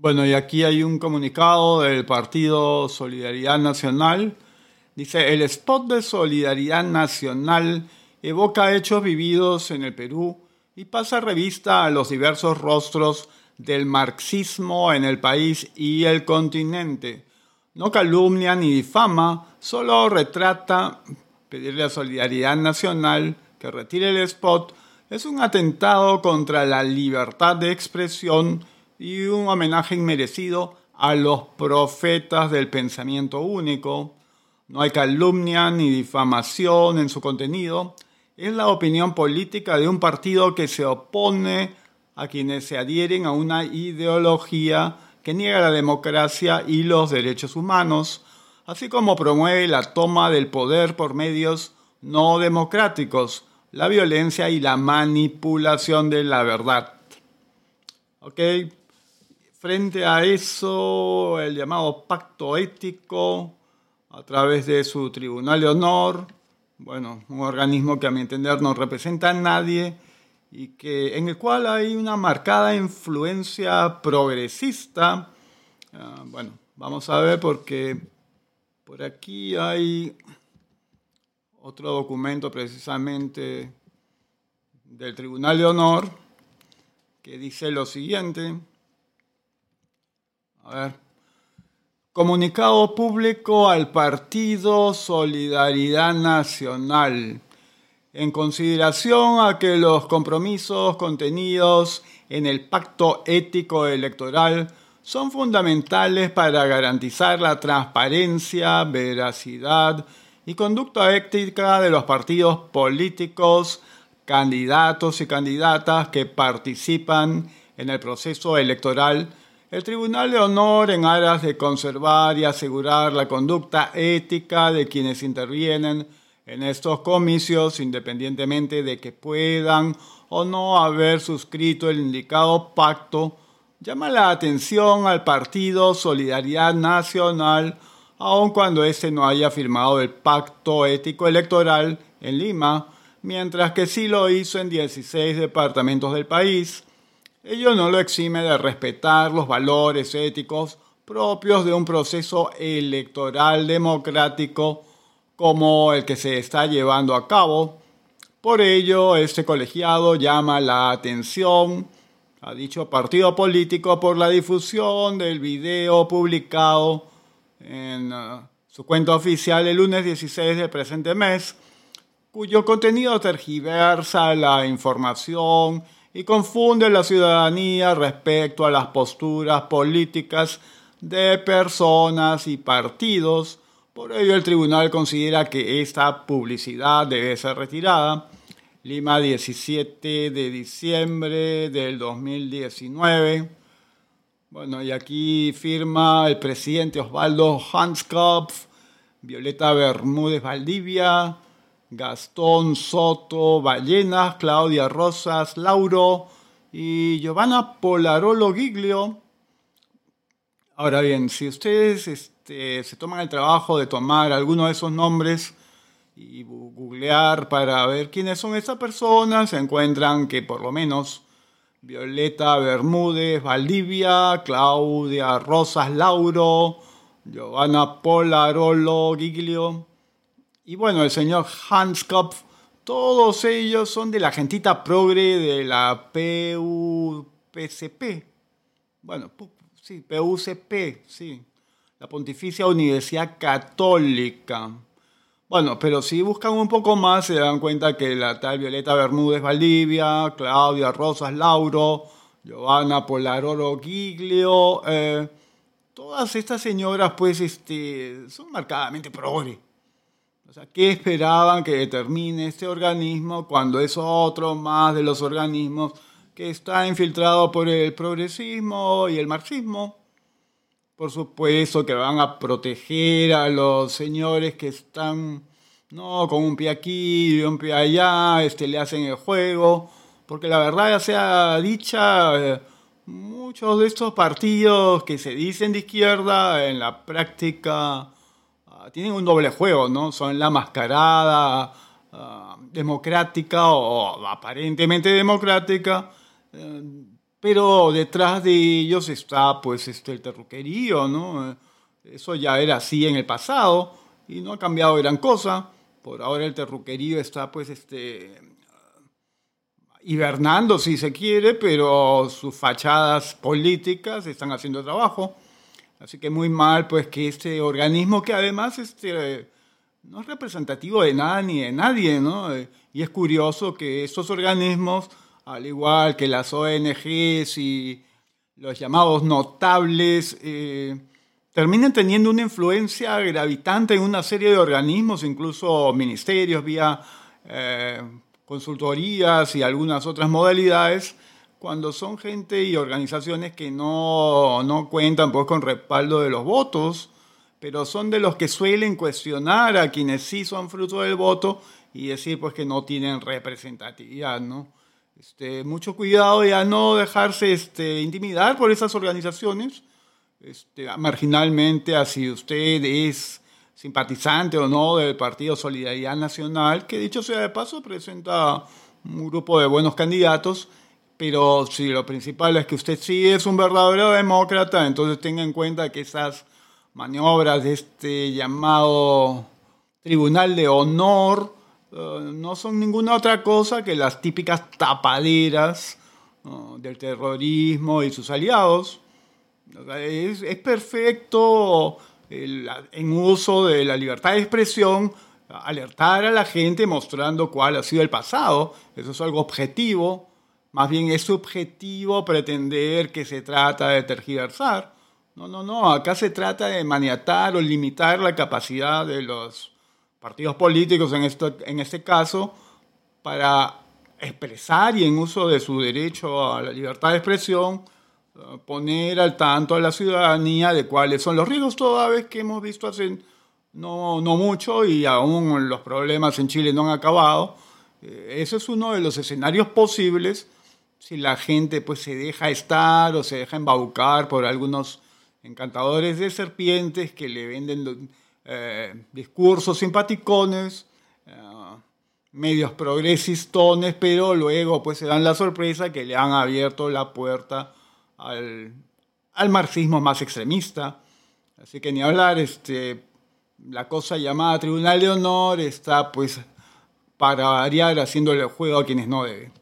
Bueno, y aquí hay un comunicado del Partido Solidaridad Nacional. Dice, el spot de Solidaridad Nacional evoca hechos vividos en el Perú y pasa revista a los diversos rostros del marxismo en el país y el continente. No calumnia ni difama, solo retrata pedirle a Solidaridad Nacional que retire el spot es un atentado contra la libertad de expresión y un homenaje inmerecido a los profetas del pensamiento único. No hay calumnia ni difamación en su contenido. Es la opinión política de un partido que se opone a quienes se adhieren a una ideología que niega la democracia y los derechos humanos, así como promueve la toma del poder por medios no democráticos, la violencia y la manipulación de la verdad. ¿Ok? Frente a eso, el llamado pacto ético, a través de su tribunal de honor, bueno, un organismo que a mi entender no representa a nadie y que, en el cual hay una marcada influencia progresista. Ah, bueno, vamos a ver porque por aquí hay otro documento precisamente del Tribunal de Honor que dice lo siguiente. A ver. Comunicado público al Partido Solidaridad Nacional. En consideración a que los compromisos contenidos en el Pacto Ético Electoral son fundamentales para garantizar la transparencia, veracidad y conducta ética de los partidos políticos, candidatos y candidatas que participan en el proceso electoral, el Tribunal de Honor, en aras de conservar y asegurar la conducta ética de quienes intervienen en estos comicios, independientemente de que puedan o no haber suscrito el indicado pacto, llama la atención al Partido Solidaridad Nacional aun cuando éste no haya firmado el pacto ético electoral en Lima, mientras que sí lo hizo en 16 departamentos del país. Ello no lo exime de respetar los valores éticos propios de un proceso electoral democrático como el que se está llevando a cabo. Por ello, este colegiado llama la atención a dicho partido político por la difusión del video publicado en uh, su cuenta oficial el lunes 16 del presente mes, cuyo contenido tergiversa la información y confunde a la ciudadanía respecto a las posturas políticas de personas y partidos. Por ello, el tribunal considera que esta publicidad debe ser retirada. Lima, 17 de diciembre del 2019. Bueno, y aquí firma el presidente Osvaldo Hanskopf, Violeta Bermúdez Valdivia, Gastón Soto Ballenas, Claudia Rosas Lauro y Giovanna Polarolo Giglio. Ahora bien, si ustedes este, se toman el trabajo de tomar alguno de esos nombres y googlear para ver quiénes son esas personas, se encuentran que por lo menos Violeta Bermúdez Valdivia, Claudia Rosas Lauro, Giovanna Polarolo Giglio y bueno, el señor Hans Kopf. Todos ellos son de la gentita progre de la PUPCP. Bueno, sí, PUCP, sí. La Pontificia Universidad Católica. Bueno, pero si buscan un poco más se dan cuenta que la tal Violeta Bermúdez Valdivia, Claudia Rosas Lauro, Giovanna Polaroro Giglio, eh, todas estas señoras pues este, son marcadamente progre. O sea, ¿qué esperaban que determine este organismo cuando es otro más de los organismos que está infiltrado por el progresismo y el marxismo? Por supuesto que van a proteger a los señores que están, no, con un pie aquí y un pie allá, este, le hacen el juego. Porque la verdad, ya sea dicha, eh, muchos de estos partidos que se dicen de izquierda, en la práctica tienen un doble juego, ¿no? Son la mascarada ah, democrática o aparentemente democrática. Eh, pero detrás de ellos está pues este, el terruquerío, ¿no? Eso ya era así en el pasado y no ha cambiado gran cosa. Por ahora el terruquerío está pues este hibernando si se quiere, pero sus fachadas políticas están haciendo trabajo. Así que muy mal pues que este organismo que además este, no es representativo de nada ni de nadie, ¿no? Y es curioso que estos organismos, al igual que las ONGs y los llamados notables, eh, terminen teniendo una influencia gravitante en una serie de organismos, incluso ministerios, vía eh, consultorías y algunas otras modalidades, cuando son gente y organizaciones que no, no cuentan pues, con respaldo de los votos, pero son de los que suelen cuestionar a quienes sí son fruto del voto y decir pues que no tienen representatividad, ¿no? Este, mucho cuidado y a no dejarse este, intimidar por esas organizaciones, este, marginalmente, así usted es simpatizante o no del Partido Solidaridad Nacional, que dicho sea de paso presenta un grupo de buenos candidatos, pero si lo principal es que usted sí es un verdadero demócrata, entonces tenga en cuenta que esas maniobras de este llamado Tribunal de Honor eh, no son ninguna otra cosa que las típicas tapaderas del terrorismo y sus aliados. es, es perfecto en uso de la libertad de expresión, alertar a la gente mostrando cuál ha sido el pasado. Eso es algo objetivo. Más bien es subjetivo pretender que se trata de tergiversar. No, no, no. Acá se trata de maniatar o limitar la capacidad de los partidos políticos, en, esto, en este caso, para expresar y en uso de su derecho a la libertad de expresión, poner al tanto a la ciudadanía de cuáles son los riesgos toda vez que hemos visto hace no, no mucho y aún los problemas en Chile no han acabado. Eh, ese es uno de los escenarios posibles si la gente pues se deja estar o se deja embaucar por algunos encantadores de serpientes que le venden eh, discursos simpaticones, eh, medios progresistones, pero luego pues se dan la sorpresa que le han abierto la puerta al, marxismo más extremista. Así que ni hablar, este, la cosa llamada Tribunal de Honor está pues para variar haciéndole el juego a quienes no deben.